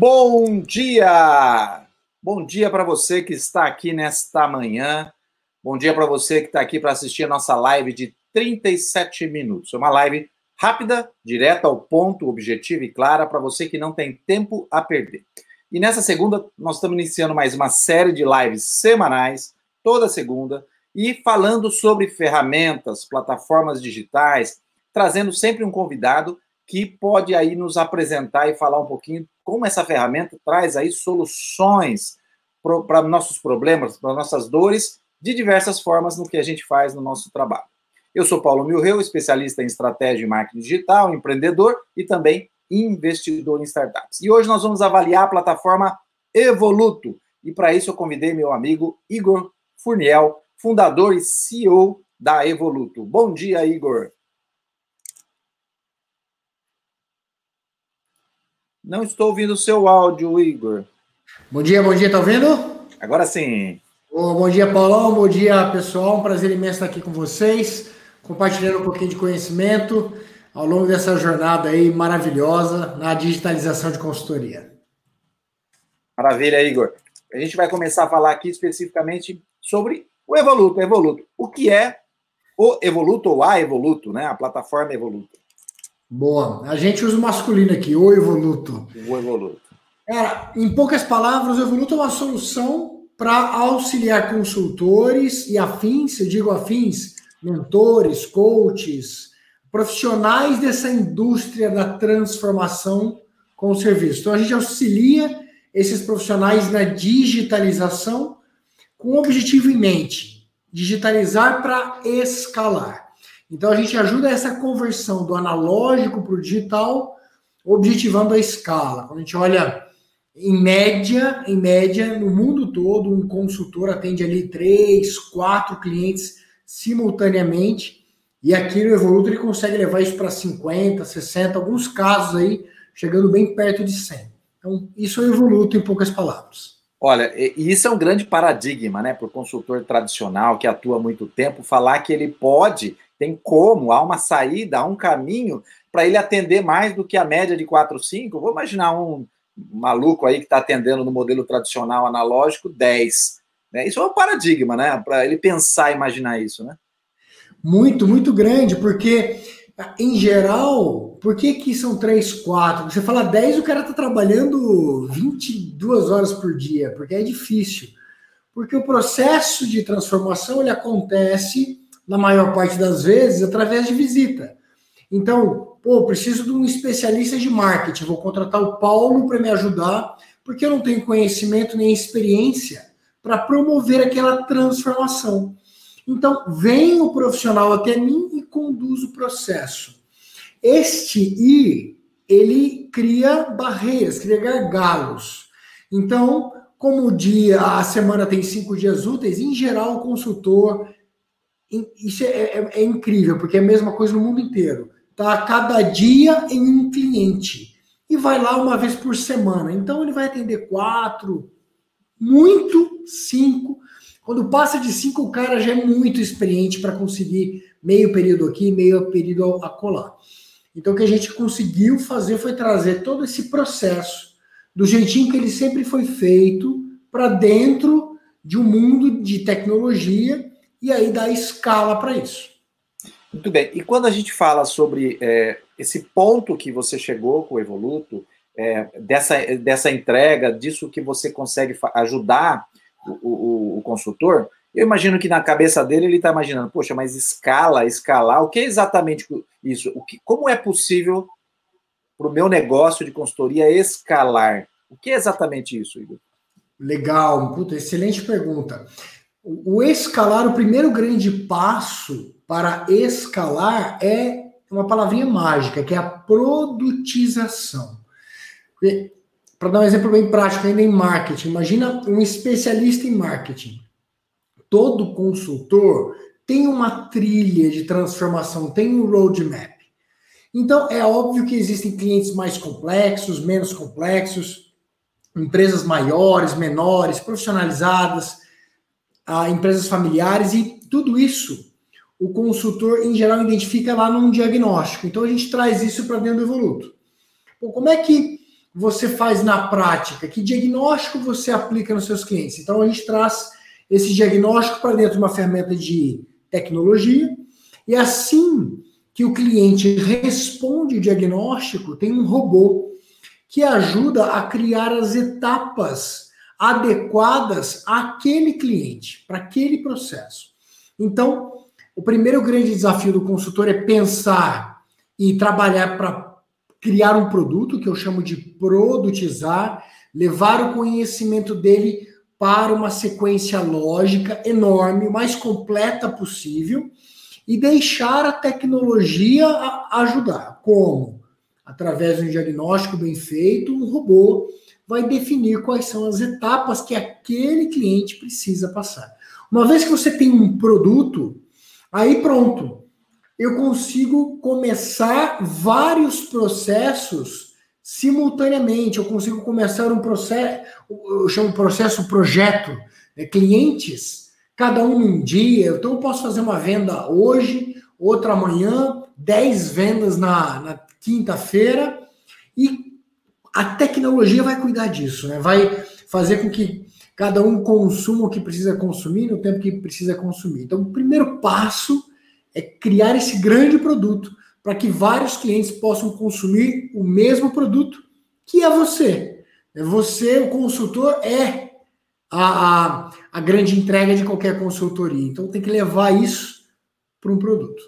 Bom dia! Bom dia para você que está aqui nesta manhã. Bom dia para você que está aqui para assistir a nossa live de 37 minutos. É uma live rápida, direta ao ponto, objetiva e clara para você que não tem tempo a perder. E nessa segunda, nós estamos iniciando mais uma série de lives semanais, toda segunda, e falando sobre ferramentas, plataformas digitais, trazendo sempre um convidado que pode aí nos apresentar e falar um pouquinho como essa ferramenta traz aí soluções para nossos problemas, para nossas dores, de diversas formas no que a gente faz no nosso trabalho. Eu sou Paulo Milreu, especialista em estratégia e marketing digital, empreendedor e também investidor em startups. E hoje nós vamos avaliar a plataforma Evoluto. E para isso eu convidei meu amigo Igor Furniel, fundador e CEO da Evoluto. Bom dia, Igor. Não estou ouvindo o seu áudio, Igor. Bom dia, bom dia, tá ouvindo? Agora sim. Oh, bom dia, Paulão. Bom dia, pessoal. Um prazer imenso estar aqui com vocês, compartilhando um pouquinho de conhecimento ao longo dessa jornada aí maravilhosa na digitalização de consultoria. Maravilha, Igor. A gente vai começar a falar aqui especificamente sobre o Evoluto. Evoluto. O que é o Evoluto ou a Evoluto, né? A plataforma Evoluto. Boa. A gente usa o masculino aqui, o evoluto. O evoluto. Cara, em poucas palavras, o evoluto é uma solução para auxiliar consultores e afins, eu digo afins, mentores, coaches, profissionais dessa indústria da transformação com o serviço. Então, a gente auxilia esses profissionais na digitalização com o objetivo em mente: digitalizar para escalar. Então a gente ajuda essa conversão do analógico para o digital, objetivando a escala. Quando a gente olha em média, em média, no mundo todo, um consultor atende ali três, quatro clientes simultaneamente, e aqui no Evoluto ele consegue levar isso para 50, 60, alguns casos aí, chegando bem perto de 100. Então, isso é Evoluto em poucas palavras. Olha, isso é um grande paradigma, né, para o consultor tradicional que atua há muito tempo, falar que ele pode tem como, há uma saída, há um caminho para ele atender mais do que a média de 4, 5. Vou imaginar um maluco aí que está atendendo no modelo tradicional analógico 10. Né? Isso é um paradigma, né? Para ele pensar, imaginar isso, né? Muito, muito grande, porque em geral, por que, que são 3, 4? Você fala 10, o cara está trabalhando 22 horas por dia, porque é difícil. Porque o processo de transformação ele acontece na maior parte das vezes, através de visita. Então, pô, preciso de um especialista de marketing, vou contratar o Paulo para me ajudar, porque eu não tenho conhecimento nem experiência para promover aquela transformação. Então, vem o profissional até mim e conduz o processo. Este I, ele cria barreiras, cria gargalos. Então, como o dia, a semana tem cinco dias úteis, em geral, o consultor isso é, é, é, incrível, porque é a mesma coisa no mundo inteiro. Tá cada dia em um cliente. E vai lá uma vez por semana. Então ele vai atender quatro, muito cinco. Quando passa de cinco, o cara já é muito experiente para conseguir meio período aqui, meio período acolá. Então o que a gente conseguiu fazer foi trazer todo esse processo do jeitinho que ele sempre foi feito para dentro de um mundo de tecnologia e aí dá escala para isso. Muito bem. E quando a gente fala sobre é, esse ponto que você chegou com o Evoluto, é, dessa, dessa entrega, disso que você consegue ajudar o, o, o, consultor, eu imagino que na cabeça dele ele está imaginando, poxa, mas escala, escalar, o que é exatamente isso? O que, como é possível para o meu negócio de consultoria escalar? O que é exatamente isso, Igor? Legal, puta, excelente pergunta. O escalar, o primeiro grande passo para escalar é uma palavrinha mágica, que é a produtização. Para dar um exemplo bem prático ainda em marketing, imagina um especialista em marketing. Todo consultor tem uma trilha de transformação, tem um roadmap. Então, é óbvio que existem clientes mais complexos, menos complexos, empresas maiores, menores, profissionalizadas, a empresas familiares e tudo isso o consultor em geral identifica lá num diagnóstico. Então a gente traz isso para dentro do Evoluto. Bom, como é que você faz na prática? Que diagnóstico você aplica nos seus clientes? Então a gente traz esse diagnóstico para dentro de uma ferramenta de tecnologia e assim que o cliente responde o diagnóstico, tem um robô que ajuda a criar as etapas adequadas àquele cliente, para aquele processo. Então, o primeiro grande desafio do consultor é pensar e trabalhar para criar um produto, que eu chamo de produtizar, levar o conhecimento dele para uma sequência lógica enorme, o mais completa possível, e deixar a tecnologia ajudar. Como? Através de um diagnóstico bem feito, um robô vai definir quais são as etapas que aquele cliente precisa passar. Uma vez que você tem um produto, aí pronto, eu consigo começar vários processos simultaneamente. Eu consigo começar um processo, eu chamo processo projeto, né? clientes, cada um num dia. Então eu posso fazer uma venda hoje, outra amanhã, 10 vendas na, na quinta-feira e a tecnologia vai cuidar disso, né? Vai fazer com que cada um consuma o que precisa consumir no tempo que precisa consumir. Então, o primeiro passo é criar esse grande produto para que vários clientes possam consumir o mesmo produto que é você. É você, o consultor, é a, a, a grande entrega de qualquer consultoria. Então, tem que levar isso para um produto.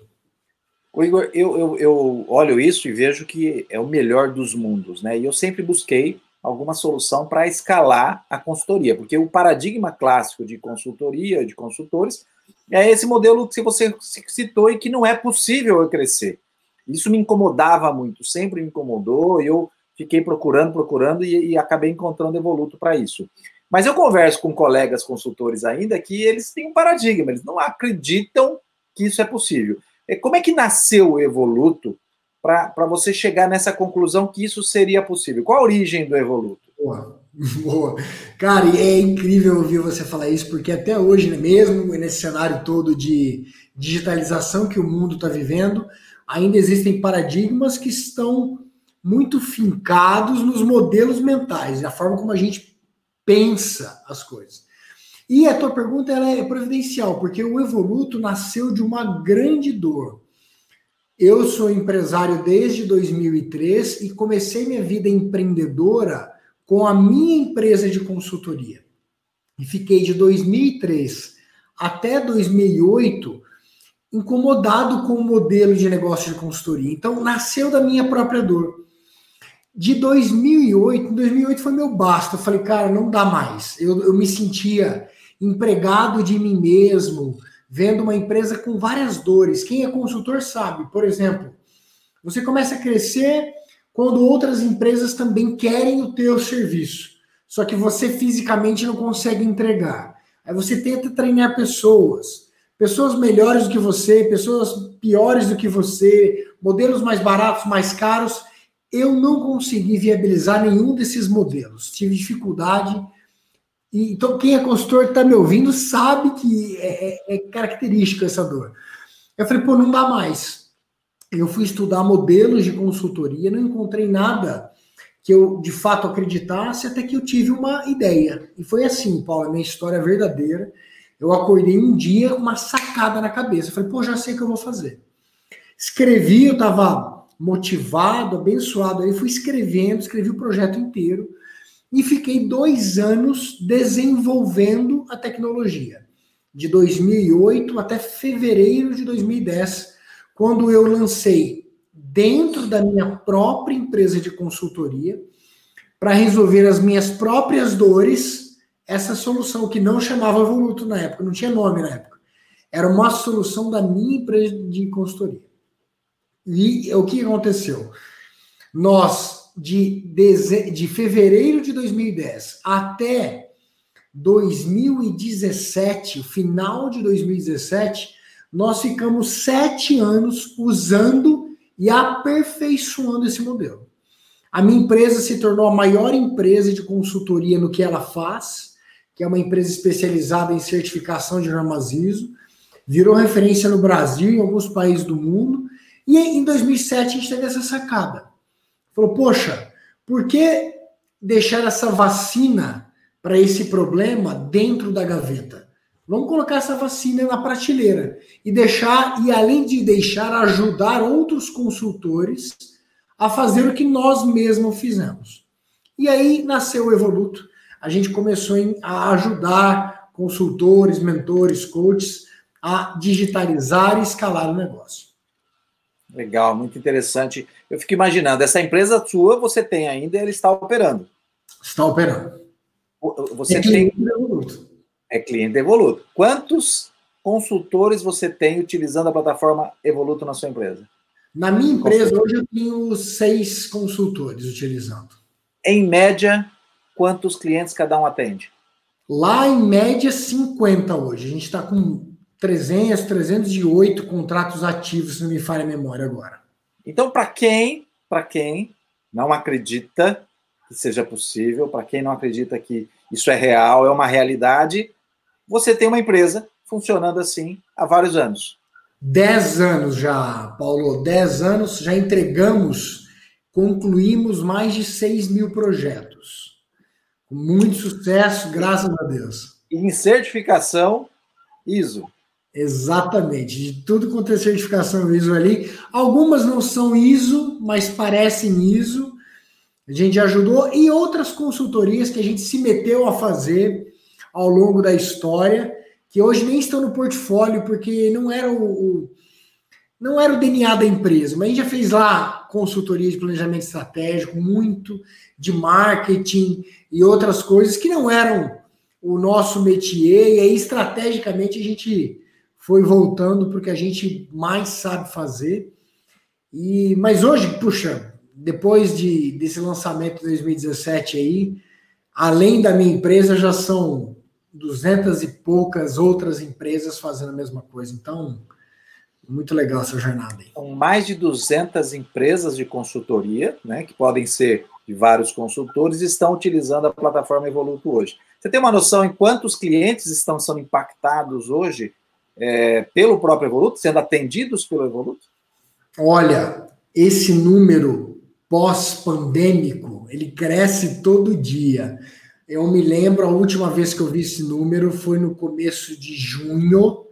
O Igor, eu, eu, eu olho isso e vejo que é o melhor dos mundos, né? E eu sempre busquei alguma solução para escalar a consultoria, porque o paradigma clássico de consultoria, de consultores, é esse modelo que você citou e que não é possível eu crescer. Isso me incomodava muito, sempre me incomodou, e eu fiquei procurando, procurando e, e acabei encontrando Evoluto para isso. Mas eu converso com colegas consultores ainda que eles têm um paradigma, eles não acreditam que isso é possível. É, como é que nasceu o Evoluto para você chegar nessa conclusão que isso seria possível? Qual a origem do Evoluto? Boa, boa. Cara, é incrível ouvir você falar isso, porque até hoje, né, mesmo nesse cenário todo de digitalização que o mundo está vivendo, ainda existem paradigmas que estão muito fincados nos modelos mentais, na forma como a gente pensa as coisas. E a tua pergunta ela é providencial, porque o Evoluto nasceu de uma grande dor. Eu sou empresário desde 2003 e comecei minha vida empreendedora com a minha empresa de consultoria. E fiquei de 2003 até 2008 incomodado com o modelo de negócio de consultoria. Então, nasceu da minha própria dor. De 2008, em 2008 foi meu basta. Eu falei, cara, não dá mais. Eu, eu me sentia empregado de mim mesmo, vendo uma empresa com várias dores. Quem é consultor sabe, por exemplo, você começa a crescer quando outras empresas também querem o teu serviço, só que você fisicamente não consegue entregar. Aí você tenta treinar pessoas, pessoas melhores do que você, pessoas piores do que você, modelos mais baratos, mais caros. Eu não consegui viabilizar nenhum desses modelos. Tive dificuldade então, quem é consultor está me ouvindo sabe que é, é, é, característico essa dor. Eu falei, pô, não dá mais. Eu fui estudar modelos de consultoria, não encontrei nada que eu de fato acreditasse, até que eu tive uma ideia. E foi assim, Paulo, a minha história é verdadeira. Eu acordei um dia com uma sacada na cabeça. Eu falei, pô, já sei o que eu vou fazer. Escrevi, eu estava motivado, abençoado, aí fui escrevendo, escrevi o projeto inteiro e fiquei dois anos desenvolvendo a tecnologia, de 2008 até fevereiro de 2010, quando eu lancei dentro da minha própria empresa de consultoria, para resolver as minhas próprias dores, essa solução que não chamava Evoluto na época, não tinha nome na época. Era uma solução da minha empresa de consultoria. E o que aconteceu? Nós de, de fevereiro de 2010 até 2017, o final de 2017, nós ficamos sete anos usando e aperfeiçoando esse modelo. A minha empresa se tornou a maior empresa de consultoria no que ela faz, que é uma empresa especializada em certificação de normas virou referência no Brasil e em alguns países do mundo. E em 2007 a gente teve essa sacada. Falou, poxa, Por que deixar essa vacina para esse problema dentro da gaveta? Vamos colocar essa vacina na prateleira e deixar, e além de deixar, ajudar outros consultores a fazer o que nós mesmos fizemos. E aí nasceu o Evoluto. A gente começou a ajudar consultores, mentores, coaches a digitalizar e escalar o negócio. Legal, muito interessante. Eu fico imaginando, essa empresa sua você tem ainda e ela está operando. Está operando. Você é tem. Evoluto. É cliente Evoluto. Quantos consultores você tem utilizando a plataforma Evoluto na sua empresa? Na minha empresa, hoje eu tenho seis consultores utilizando. Em média, quantos clientes cada um atende? Lá, em média, 50 hoje. A gente está com 300, 308 contratos ativos, se não me falha a memória agora. Então, para quem, para quem não acredita que seja possível, para quem não acredita que isso é real, é uma realidade, você tem uma empresa funcionando assim há vários anos. Dez anos já, Paulo, dez anos, já entregamos, concluímos mais de 6 mil projetos. Com muito sucesso, graças a Deus. E em certificação ISO. Exatamente, de tudo quanto é certificação ISO ali. Algumas não são ISO, mas parecem ISO. A gente ajudou e outras consultorias que a gente se meteu a fazer ao longo da história, que hoje nem estão no portfólio porque não era o, o não era o DNA da empresa, mas a gente já fez lá consultoria de planejamento estratégico, muito de marketing e outras coisas que não eram o nosso métier, e aí estrategicamente a gente foi voltando porque a gente mais sabe fazer. E mas hoje, puxa, depois de, desse lançamento de 2017 aí, além da minha empresa, já são duzentas e poucas outras empresas fazendo a mesma coisa. Então, muito legal essa jornada aí. São mais de 200 empresas de consultoria, né, que podem ser de vários consultores, estão utilizando a plataforma Evoluto hoje. Você tem uma noção em quantos clientes estão sendo impactados hoje é, pelo próprio Evoluto, sendo atendidos pelo Evoluto? Olha, esse número pós-pandêmico, ele cresce todo dia. Eu me lembro, a última vez que eu vi esse número foi no começo de junho.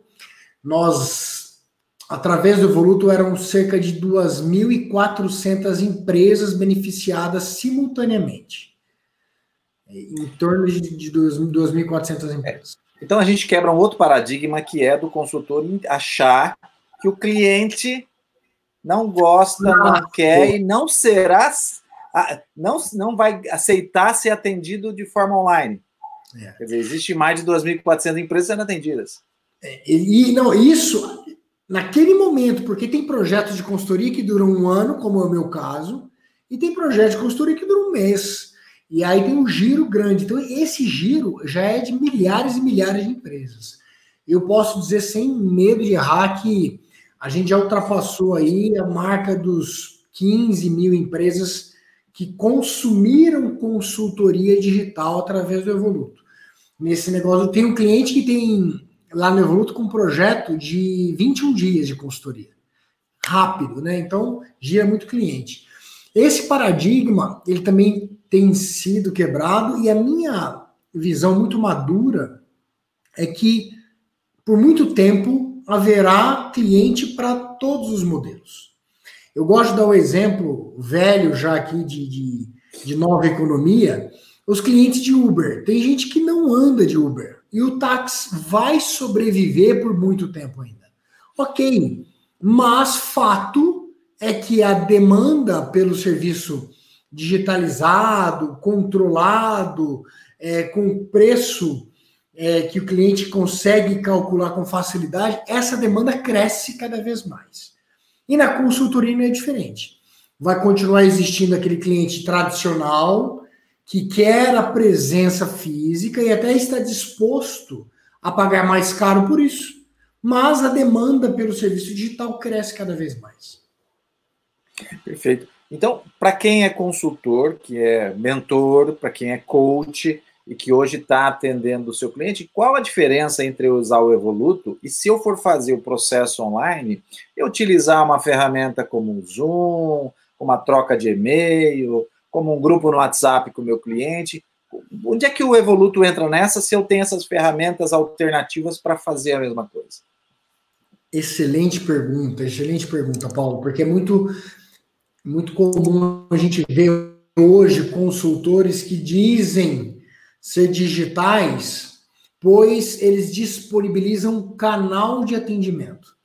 Nós, através do Evoluto, eram cerca de 2.400 empresas beneficiadas simultaneamente. Em torno de 2.400 empresas. Então a gente quebra um outro paradigma que é do consultor achar que o cliente não gosta, não quer e não será, não, não vai aceitar ser atendido de forma online. É. Quer dizer, existe mais de 2.400 empresas sendo atendidas. É, e não, isso naquele momento, porque tem projetos de consultoria que duram um ano, como é o meu caso, e tem projetos de consultoria que duram um mês. E aí tem um giro grande. Então, esse giro já é de milhares e milhares de empresas. Eu posso dizer sem medo de errar que a gente já ultrapassou aí a marca dos 15 mil empresas que consumiram consultoria digital através do Evoluto. Nesse negócio, tem um cliente que tem lá no Evoluto com um projeto de 21 dias de consultoria. Rápido, né? Então, gira muito cliente. Esse paradigma, ele também tem sido quebrado e a minha visão muito madura é que por muito tempo haverá cliente para todos os modelos. Eu gosto de dar o um exemplo velho já aqui de, de, de nova economia, os clientes de Uber. Tem gente que não anda de Uber e o táxi vai sobreviver por muito tempo ainda. Ok, mas fato é que a demanda pelo serviço digitalizado, controlado, é, com preço é, que o cliente consegue calcular com facilidade, essa demanda cresce cada vez mais. E na consultoria não é diferente. Vai continuar existindo aquele cliente tradicional que quer a presença física e até está disposto a pagar mais caro por isso. Mas a demanda pelo serviço digital cresce cada vez mais. Perfeito. Então, para quem é consultor, que é mentor, para quem é coach e que hoje está atendendo o seu cliente, qual a diferença entre eu usar o Evoluto e se eu for fazer o processo online, eu utilizar uma ferramenta como o Zoom, uma troca de e-mail, como um grupo no WhatsApp com o meu cliente. Onde é que o Evoluto entra nessa se eu tenho essas ferramentas alternativas para fazer a mesma coisa? Excelente pergunta, excelente pergunta, Paulo, porque é muito, muito comum a gente ver hoje consultores que dizem ser digitais, pois eles disponibilizam um canal de atendimento.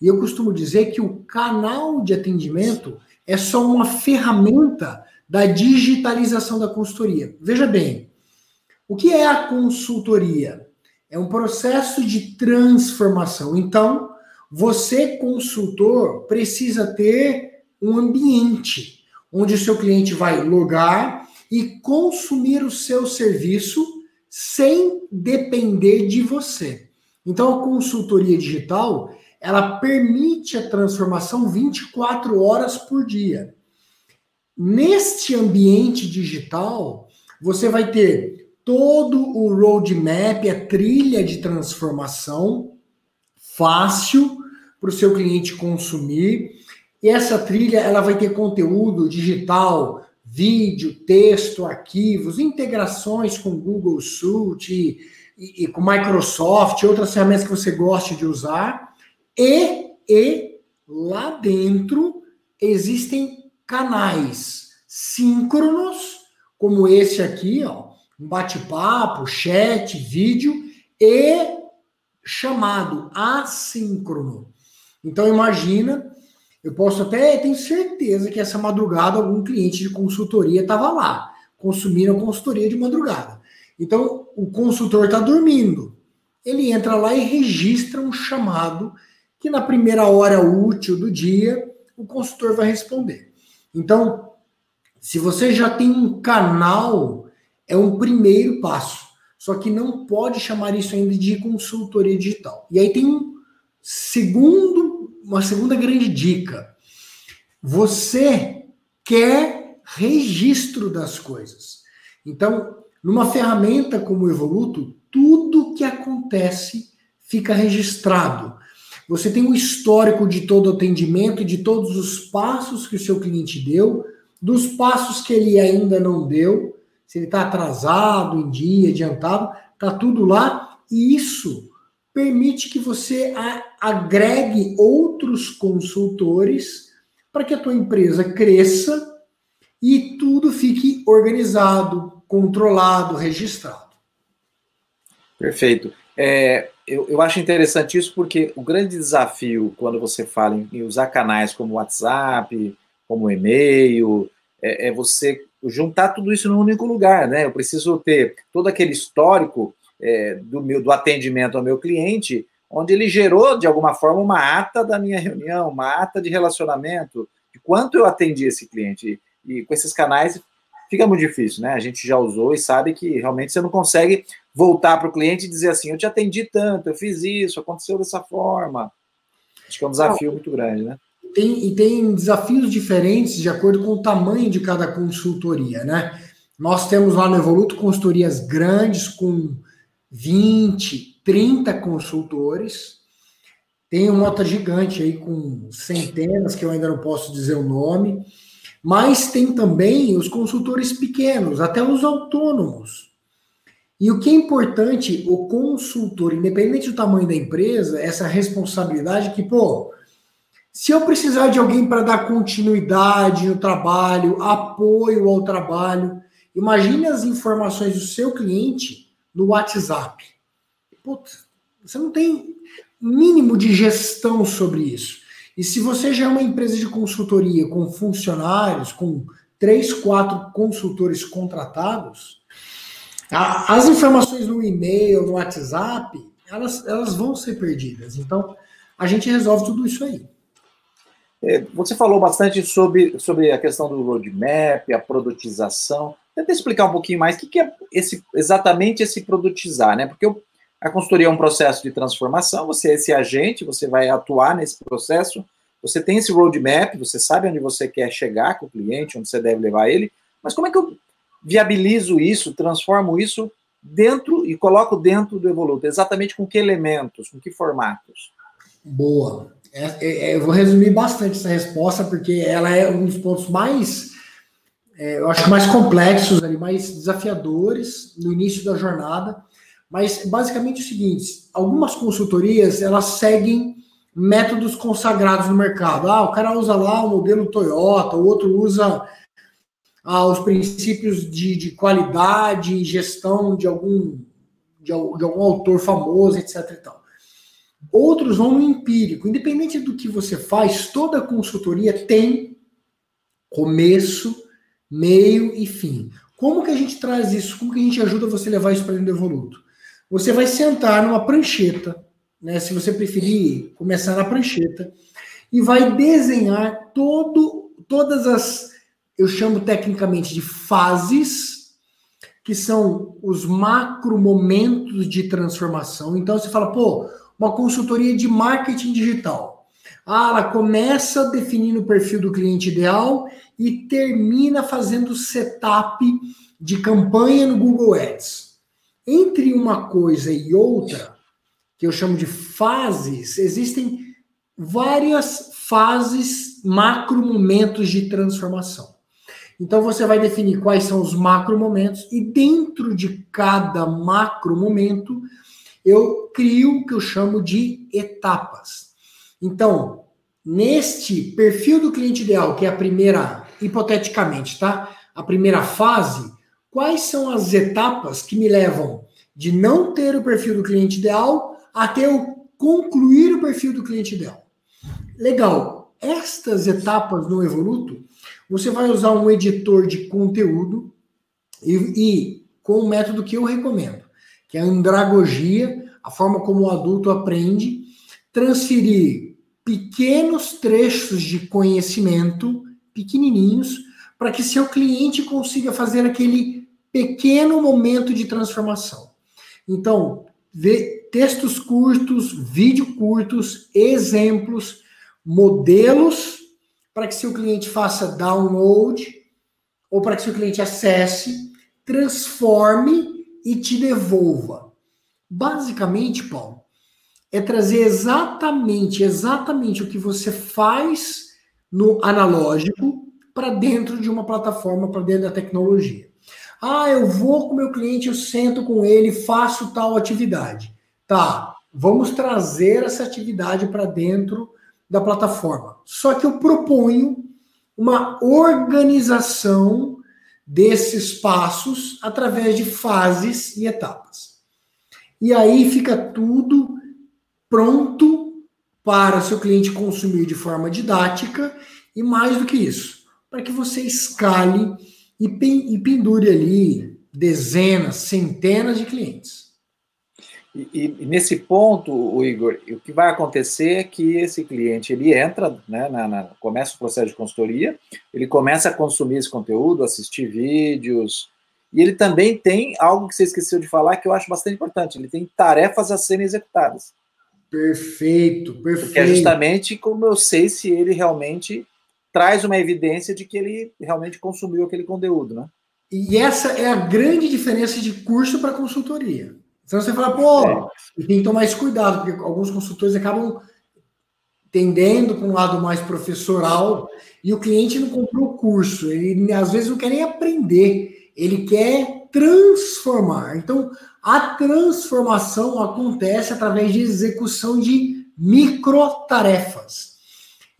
E eu costumo dizer que o canal de atendimento é só uma ferramenta da digitalização da consultoria. Veja bem, o que é a consultoria? É um processo de transformação. Então, você, consultor, precisa ter um ambiente onde o seu cliente vai logar e consumir o seu serviço sem depender de você. Então, a consultoria digital, ela permite a transformação 24 horas por dia. Neste ambiente digital, você vai ter todo o roadmap, a trilha de transformação fácil para o seu cliente consumir. E essa trilha ela vai ter conteúdo digital, vídeo, texto, arquivos, integrações com Google Suite e, e, e com Microsoft, outras ferramentas que você goste de usar. E, e lá dentro existem canais síncronos, como esse aqui, ó, um bate-papo, chat, vídeo, e chamado assíncrono. Então imagina, eu posso até, tenho certeza que essa madrugada algum cliente de consultoria estava lá, consumindo a consultoria de madrugada. Então o consultor está dormindo. Ele entra lá e registra um chamado que na primeira hora útil do dia o consultor vai responder. Então, se você já tem um canal, é um primeiro passo. Só que não pode chamar isso ainda de consultoria digital. E aí tem um segundo, uma segunda grande dica. Você quer registro das coisas. Então, numa ferramenta como o Evoluto, tudo que acontece fica registrado. Você tem um histórico de todo o atendimento, de todos os passos que o seu cliente deu, dos passos que ele ainda não deu, se ele está atrasado, em dia, adiantado, está tudo lá. E isso permite que você agregue outros consultores para que a tua empresa cresça e tudo fique organizado, controlado, registrado. Perfeito. É, eu, eu acho interessante isso porque o grande desafio quando você fala em, em usar canais como WhatsApp, como e-mail, é, é, você juntar tudo isso num único lugar, né? Eu preciso ter todo aquele histórico é, do meu do atendimento ao meu cliente, onde ele gerou de alguma forma uma ata da minha reunião, uma ata de relacionamento, de quanto eu atendi esse cliente. E, com esses canais fica muito difícil, né? A gente já usou e sabe que realmente você não consegue voltar para o cliente e dizer assim: eu te atendi tanto, eu fiz isso, aconteceu dessa forma. Acho que é um desafio muito grande, né? Tem, e tem desafios diferentes de acordo com o tamanho de cada consultoria, né? Nós temos lá no Evoluto consultorias grandes com 20, 30 consultores. Tem uma outra gigante aí com centenas, que eu ainda não posso dizer o nome. Mas tem também os consultores pequenos, até os autônomos. E o que é importante, o consultor, independente do tamanho da empresa, essa responsabilidade que, pô, se eu precisar de alguém para dar continuidade no trabalho, apoio ao trabalho, imagine as informações do seu cliente no WhatsApp. Putz, você não tem mínimo de gestão sobre isso. E se você já é uma empresa de consultoria com funcionários, com três, quatro consultores contratados, as informações no e-mail, no WhatsApp, elas, elas vão ser perdidas. Então, a gente resolve tudo isso aí. É, você falou bastante sobre, sobre a questão do roadmap, a produtização. Tenta explicar um pouquinho mais o que, que é esse, exatamente esse produtizar, né? Porque eu, a consultoria é um processo de transformação, você é esse agente, você vai atuar nesse processo, você tem esse roadmap, você sabe onde você quer chegar com o cliente, onde você deve levar ele, mas como é que eu viabilizo isso, transformo isso dentro e coloco dentro do Evoluto? Exatamente com que elementos, com que formatos? Boa. É, é, é eu vou resumir bastante essa resposta, porque ela é um dos pontos mais é, eu acho mais complexos, ali, mais desafiadores no início da jornada. Mas basicamente é o seguinte: algumas consultorias elas seguem métodos consagrados no mercado. Ah, o cara usa lá o modelo Toyota, o outro usa ah, os princípios de, de qualidade e gestão de algum, de, de, algum autor famoso, etc. E tal. Outros vão no empírico. Independente do que você faz, toda consultoria tem começo, meio e fim. Como que a gente traz isso? Como que a gente ajuda você a levar isso para dentro do Evoluto? Você vai sentar numa prancheta, né, se você preferir começar na prancheta, e vai desenhar todo, todas as, eu chamo tecnicamente de fases, que são os macro momentos de transformação. Então você fala, pô, uma consultoria de marketing digital. Ah, ela começa definindo o perfil do cliente ideal e termina fazendo setup de campanha no Google Ads. Entre uma coisa e outra, que eu chamo de fases, existem várias fases, macro momentos de transformação. Então você vai definir quais são os macro momentos e dentro de cada macro momento eu crio o que eu chamo de etapas. Então, neste perfil do cliente ideal, que é a primeira, hipoteticamente, tá? A primeira fase, quais são as etapas que me levam de não ter o perfil do cliente ideal até eu concluir o perfil do cliente ideal? Legal. Estas etapas no Evoluto, você vai usar um editor de conteúdo e, e com o método que eu recomendo que é a andragogia, a forma como o adulto aprende, transferir pequenos trechos de conhecimento, pequenininhos, para que seu cliente consiga fazer aquele pequeno momento de transformação. Então, textos curtos, vídeo curtos, exemplos, modelos para que seu cliente faça download ou para que seu cliente acesse, transforme e te devolva. Basicamente, Paulo, é trazer exatamente, exatamente o que você faz no analógico para dentro de uma plataforma, para dentro da tecnologia. Ah, eu vou com meu cliente, eu sento com ele, faço tal atividade. Tá, vamos trazer essa atividade para dentro da plataforma. Só que eu proponho uma organização desses passos através de fases e etapas. E aí fica tudo pronto para seu cliente consumir de forma didática e mais do que isso, para que você escale e pendure ali dezenas, centenas de clientes. E, e, nesse ponto, o Igor, o que vai acontecer é que esse cliente ele entra, né, na, na, começa o processo de consultoria, ele começa a consumir esse conteúdo, assistir vídeos, e ele também tem algo que você esqueceu de falar que eu acho bastante importante, ele tem tarefas a serem executadas. Perfeito, perfeito. Porque é justamente como eu sei se ele realmente traz uma evidência de que ele realmente consumiu aquele conteúdo, né? E essa é a grande diferença de curso para consultoria. Então você fala, pô, é. tem que tomar mais cuidado, porque alguns consultores acabam tendendo para um lado mais professoral e o cliente não comprou o curso, ele às vezes não quer nem aprender, ele quer transformar. Então, a transformação acontece através de execução de microtarefas.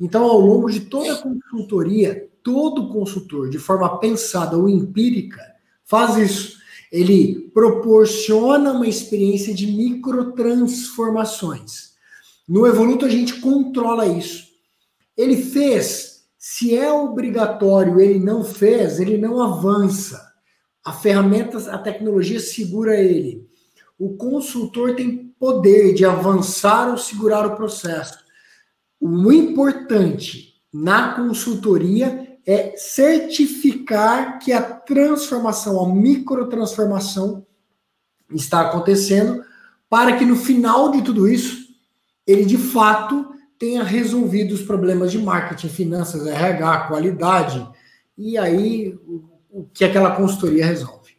Então, ao longo de toda a consultoria, todo consultor, de forma pensada ou empírica, faz isso ele proporciona uma experiência de microtransformações. No Evoluto a gente controla isso. Ele fez, se é obrigatório, ele não fez, ele não avança. A ferramenta, a tecnologia segura ele. O consultor tem poder de avançar ou segurar o processo. O importante na consultoria é certificar que a transformação, a microtransformação está acontecendo, para que no final de tudo isso, ele de fato tenha resolvido os problemas de marketing, finanças, RH, qualidade, e aí o, que aquela consultoria resolve.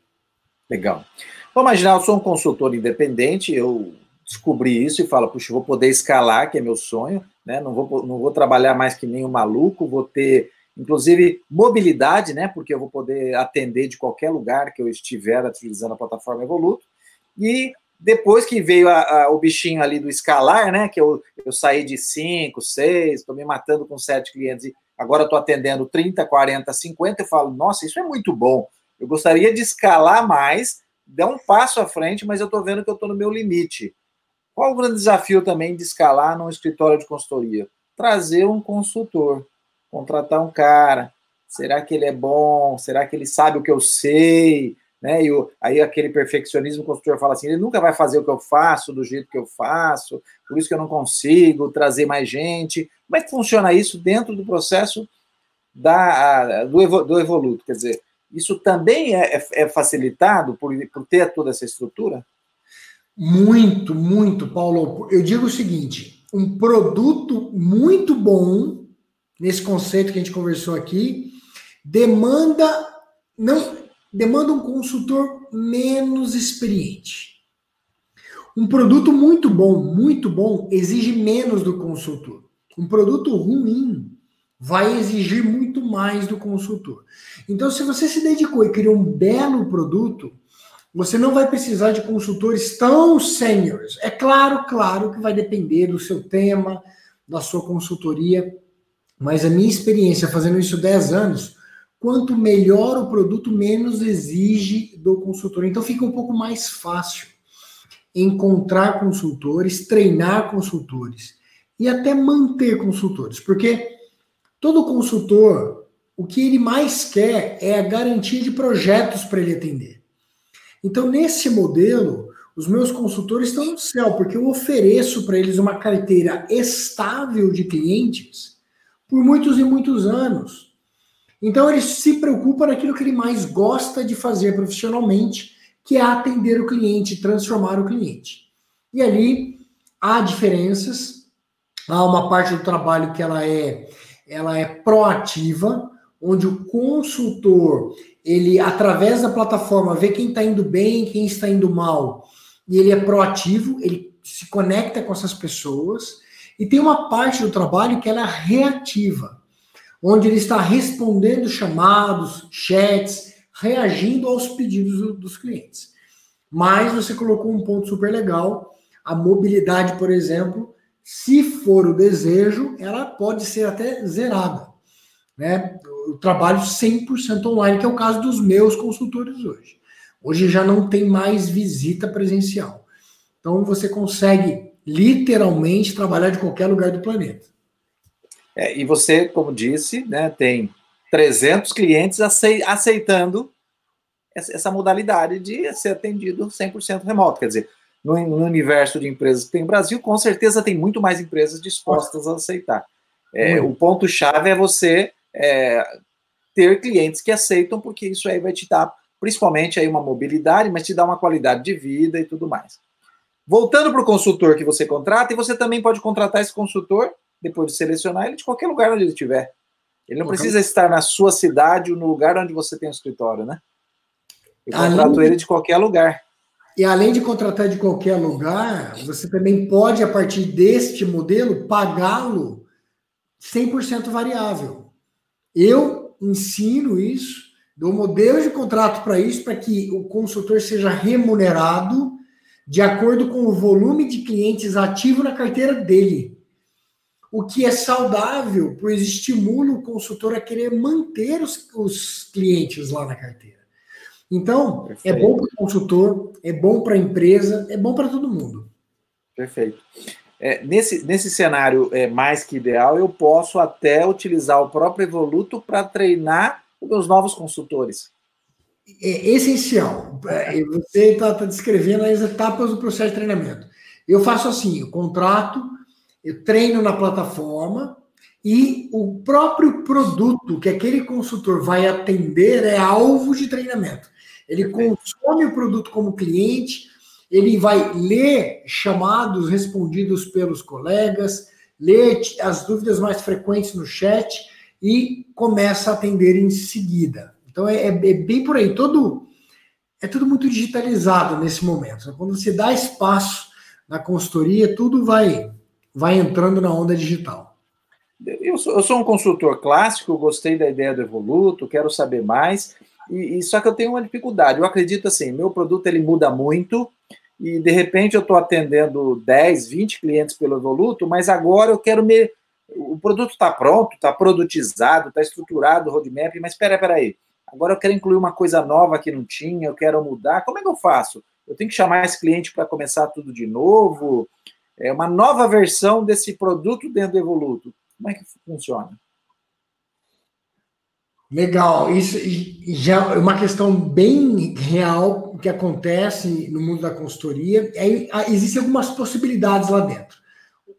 Legal. Vamos imaginar, eu sou um consultor independente, eu descobri isso e falo, puxa, vou poder escalar, que é meu sonho, né? Não vou, não vou trabalhar mais que nem um maluco, vou ter inclusive mobilidade, né? Porque eu vou poder atender de qualquer lugar que eu estiver utilizando a plataforma Evoluto. E depois que veio a, a, o bichinho ali do escalar, né? Que eu, eu saí de 5, 6, estou me matando com 7 clientes e agora estou atendendo 30, 40, 50, eu falo, nossa, isso é muito bom. Eu gostaria de escalar mais, dar um passo à frente, mas eu estou vendo que eu estou no meu limite. Qual o grande desafio também de escalar num escritório de consultoria? Trazer um consultor, contratar um cara. Será que ele é bom? Será que ele sabe o que eu sei? Né? E o, aí aquele perfeccionismo, o consultor fala assim, ele nunca vai fazer o que eu faço do jeito que eu faço, por isso que eu não consigo trazer mais gente. Como é que funciona isso dentro do processo da, do, do Evoluto? Quer dizer, isso também é, é, é facilitado por, por ter toda essa estrutura? Muito, muito, Paulo. Eu digo o seguinte: um produto muito bom, nesse conceito que a gente conversou aqui, demanda não demanda um consultor menos experiente. Um produto muito bom, muito bom, exige menos do consultor. Um produto ruim vai exigir muito mais do consultor. Então, se você se dedicou e criou um belo produto, você não vai precisar de consultores tão seniors. É claro, claro que vai depender do seu tema, da sua consultoria, mas a minha experiência fazendo isso 10 anos, quanto melhor o produto, menos exige do consultor. Então fica um pouco mais fácil encontrar consultores, treinar consultores e até manter consultores, porque todo consultor, o que ele mais quer é a garantia de projetos para ele atender. Então, nesse modelo, os meus consultores estão no céu, porque eu ofereço para eles uma carteira estável de clientes por muitos e muitos anos. Então, ele se preocupa naquilo que ele mais gosta de fazer profissionalmente, que é atender o cliente, transformar o cliente. E ali há diferenças, há uma parte do trabalho que ela é, ela é proativa, onde o consultor ele, através da plataforma, vê quem está indo bem, quem está indo mal, e ele é proativo, ele se conecta com essas pessoas, e tem uma parte do trabalho que ela é reativa, onde ele está respondendo chamados, chats, reagindo aos pedidos dos clientes. Mas você colocou um ponto super legal, a mobilidade, por exemplo, se for o desejo, ela pode ser até zerada né? Eu trabalho 100% online, que é o caso dos meus consultores hoje. Hoje já não tem mais visita presencial. Então você consegue literalmente trabalhar de qualquer lugar do planeta. É, e você, como disse, né, tem 300 clientes aceitando essa modalidade de ser atendido 100% remoto. Quer dizer, no, universo de empresas que tem no Brasil, com certeza tem muito mais empresas dispostas a aceitar. É, o ponto-chave é você é, ter clientes que aceitam, porque isso aí vai te dar, principalmente, aí uma mobilidade, mas te dá uma qualidade de vida e tudo mais. Voltando para o consultor que você contrata, e você também pode contratar esse consultor, depois de selecionar ele, de qualquer lugar onde ele estiver. Ele não precisa estar na sua cidade ou no lugar onde você tem o escritório, né? Eu contrato ele de qualquer lugar. E além de contratar de qualquer lugar, você também pode, a partir deste modelo, pagá-lo 100% variável. Eu ensino isso, dou modelo de contrato para isso, para que o consultor seja remunerado de acordo com o volume de clientes ativo na carteira dele. O que é saudável, pois estimula o consultor a querer manter os, os clientes lá na carteira. Então, é Perfeito. é bom para o consultor, é bom para a empresa, é bom para todo mundo. Perfeito. É, nesse, nesse cenário é, mais que ideal, eu posso até utilizar o próprio Evoluto para treinar os meus novos consultores. É essencial. É, você está tá descrevendo as etapas do processo de treinamento. Eu faço assim: eu contrato, treino na plataforma e o próprio produto que aquele consultor vai atender é alvo de treinamento. Ele consome o produto como cliente, ele vai ler chamados respondidos pelos colegas, ler as dúvidas mais frequentes no chat e começa a atender em seguida. Então é, é, é bem por aí, todo é tudo muito digitalizado nesse momento. Quando você dá espaço na consultoria, tudo vai vai entrando na onda digital. eu sou, eu sou um consultor clássico, gostei da ideia do Evoluto, quero saber mais, e, e, só que eu tenho uma dificuldade. Eu acredito assim, meu produto ele muda muito, e de repente eu estou atendendo 10, 20 clientes pelo Evoluto, mas agora eu quero me. O produto está pronto, está produtizado, está estruturado o roadmap, mas espera, espera aí. Agora eu quero incluir uma coisa nova que não tinha, eu quero mudar. Como é que eu faço? Eu tenho que chamar esse cliente para começar tudo de novo? É uma nova versão desse produto dentro do Evoluto. Como é que funciona? Legal, isso já é uma questão bem real que acontece no mundo da consultoria. É, existem algumas possibilidades lá dentro.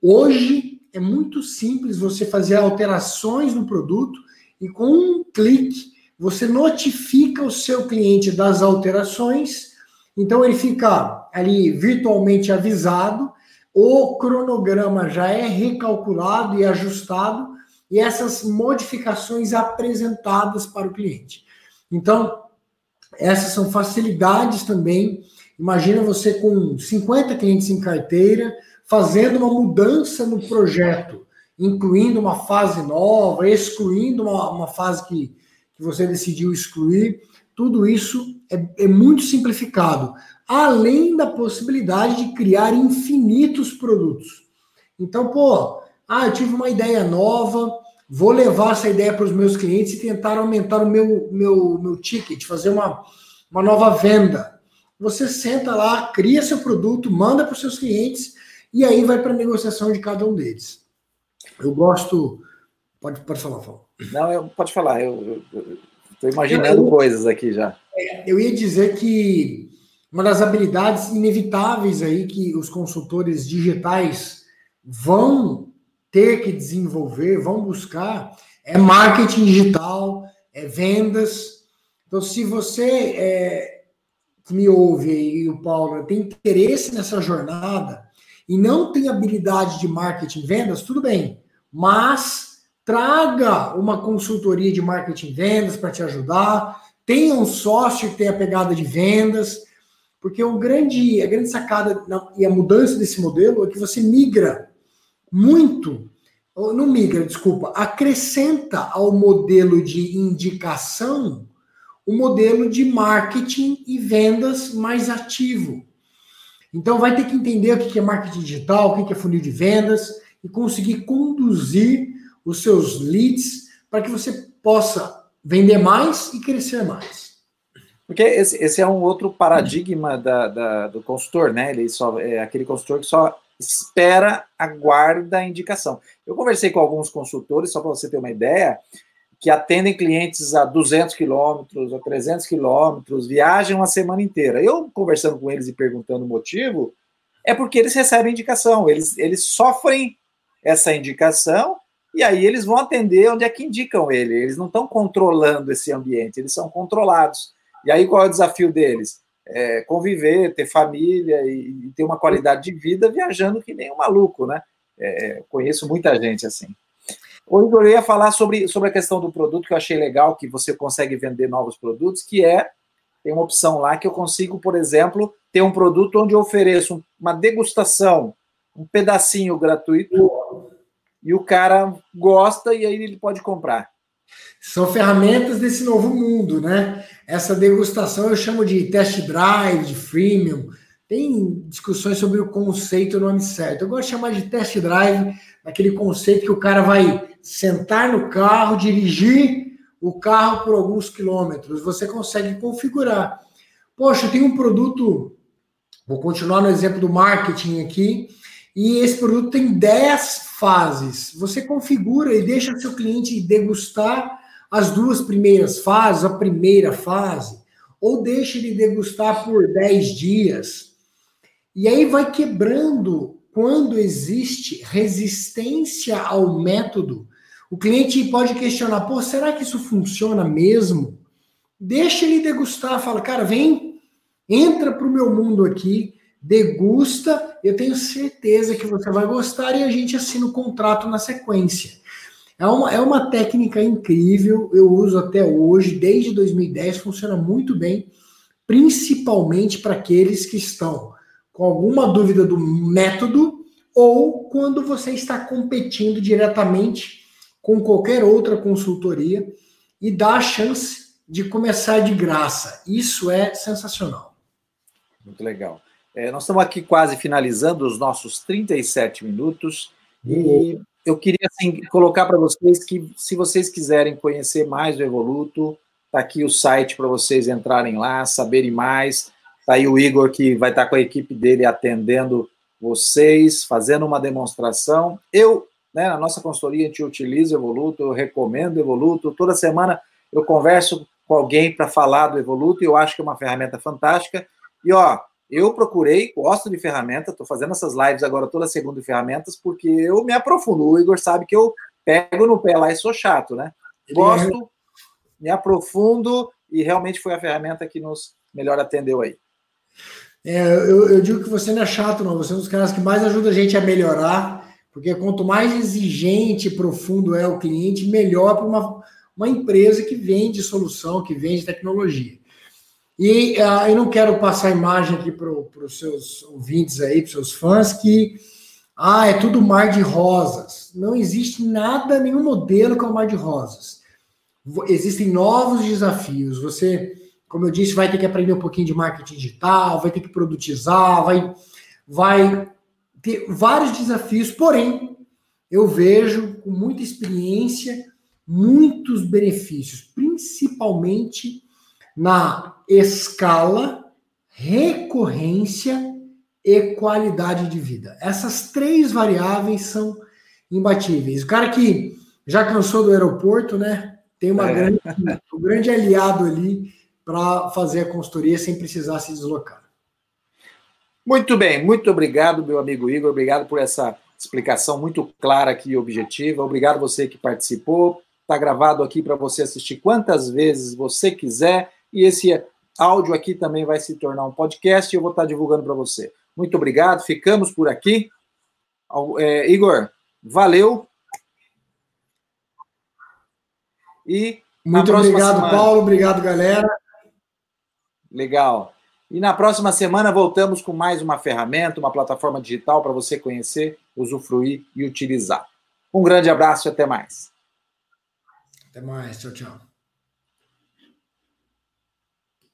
Hoje é muito simples você fazer alterações no produto e com um clique você notifica o seu cliente das alterações, então ele fica ali virtualmente avisado, o cronograma já é recalculado e ajustado e essas modificações apresentadas para o cliente. Então, essas são facilidades também. Imagina você com 50 clientes em carteira, fazendo uma mudança no projeto, incluindo uma fase nova, excluindo uma, uma fase que, que você decidiu excluir. Tudo isso é, é muito simplificado, além da possibilidade de criar infinitos produtos. Então, pô, ah, eu tive uma ideia nova, vou levar essa ideia para os meus clientes e tentar aumentar o meu, meu, meu ticket, fazer uma, uma nova venda. Você senta lá, cria seu produto, manda para os seus clientes e aí vai para a negociação de cada um deles. Eu gosto. Pode, pode falar, Paulo. Não, eu, pode falar. Eu estou imaginando eu, coisas aqui já. É, eu ia dizer que uma das habilidades inevitáveis aí que os consultores digitais vão ter que desenvolver, vão buscar, é marketing digital, é vendas. Então, se você é, me ouve e o Paulo tem interesse nessa jornada e não tem habilidade de marketing vendas, tudo bem, mas traga uma consultoria de marketing vendas para te ajudar, tenha um sócio que tenha pegada de vendas, porque o grande, a grande sacada e a mudança desse modelo é que você migra muito, não migra, desculpa, acrescenta ao modelo de indicação o modelo de marketing e vendas mais ativo. Então vai ter que entender o que é marketing digital, o que é funil de vendas e conseguir conduzir os seus leads para que você possa vender mais e crescer mais. Porque esse, esse é um outro paradigma da, da, do consultor, né? Ele só é aquele consultor que só espera, aguarda a indicação. Eu conversei com alguns consultores, só para você ter uma ideia, que atendem clientes a 200 quilômetros, a 300 quilômetros, viajam uma semana inteira. Eu, conversando com eles e perguntando o motivo, é porque eles recebem indicação, eles, eles sofrem essa indicação e aí eles vão atender onde é que indicam ele. Eles não estão controlando esse ambiente, eles são controlados. E aí qual é o desafio deles? é, conviver, ter família e, ter uma qualidade de vida viajando que nem um maluco, né? É, conheço muita gente assim. Hoje eu ia falar sobre, sobre a questão do produto que eu achei legal, que você consegue vender novos produtos, que é tem uma opção lá que eu consigo, por exemplo, ter um produto onde eu ofereço uma degustação, um pedacinho gratuito, e o cara gosta e aí ele pode comprar. São ferramentas desse novo mundo, né? Essa degustação eu chamo de test drive, de freemium. Tem discussões sobre o conceito, o nome certo. Eu gosto de chamar de test drive, aquele conceito que o cara vai sentar no carro, dirigir o carro por alguns quilômetros. Você consegue configurar. Poxa, tenho um produto, vou continuar no exemplo do marketing aqui, e esse produto tem 10 fases. Você configura e deixa seu cliente degustar as duas primeiras fases, a primeira fase, ou deixa ele degustar por 10 dias. E aí vai quebrando quando existe resistência ao método. O cliente pode questionar: pô, será que isso funciona mesmo? Deixa ele degustar, fala, cara, vem, entra para o meu mundo aqui, degusta, eu tenho certeza que você vai gostar e a gente assina o contrato na sequência. É uma, é uma técnica incrível, eu uso até hoje, desde 2010, funciona muito bem, principalmente para aqueles que estão com alguma dúvida do método ou quando você está competindo diretamente com qualquer outra consultoria e dá a chance de começar de graça. Isso é sensacional. Muito legal. É, nós estamos aqui quase finalizando os nossos 37 minutos e eu queria assim, colocar para vocês que, se vocês quiserem conhecer mais do Evoluto, está aqui o site para vocês entrarem lá, saberem mais. Está aí o Igor, que vai estar tá com a equipe dele atendendo vocês, fazendo uma demonstração. Eu, né, na nossa consultoria, a gente utiliza o Evoluto, eu recomendo o Evoluto. Toda semana eu converso com alguém para falar do Evoluto e eu acho que é uma ferramenta fantástica. E, ó, eu procurei, gosto de ferramenta, estou fazendo essas lives agora toda segunda de ferramentas, porque eu me aprofundo. O Igor sabe que eu pego no pé lá e sou chato, né? Gosto, me aprofundo e realmente foi a ferramenta que nos melhor atendeu aí. É, eu, eu, digo que você não é chato, não. Você é um dos caras que mais ajuda a gente a melhorar, porque quanto mais exigente e profundo é o cliente, melhor para uma, uma empresa que vende solução, que vende tecnologia. E uh, eu não quero passar a imagem aqui para os seus ouvintes aí, para os seus fãs, que ah, é tudo mar de rosas. Não existe nada, nenhum modelo que é o mar de rosas. Existem novos desafios. Você, como eu disse, vai ter que aprender um pouquinho de marketing digital, vai ter que produtizar, vai, vai ter vários desafios, porém, eu vejo com muita experiência muitos benefícios, principalmente na escala, recorrência e qualidade de vida. Essas três variáveis são imbatíveis. O cara que já cansou do aeroporto, né? Tem uma é. grande, um grande aliado ali para fazer a consultoria sem precisar se deslocar. Muito bem, muito obrigado, meu amigo Igor. Obrigado por essa explicação muito clara aqui e objetiva. Obrigado você que participou. Está gravado aqui para você assistir quantas vezes você quiser. E esse áudio aqui também vai se tornar um podcast e eu vou estar divulgando para você. Muito obrigado, ficamos por aqui. É, Igor, valeu. E muito obrigado, semana... Paulo. Obrigado, galera. Legal. E na próxima semana voltamos com mais uma ferramenta, uma plataforma digital para você conhecer, usufruir e utilizar. Um grande abraço e até mais. Até mais. Tchau, tchau.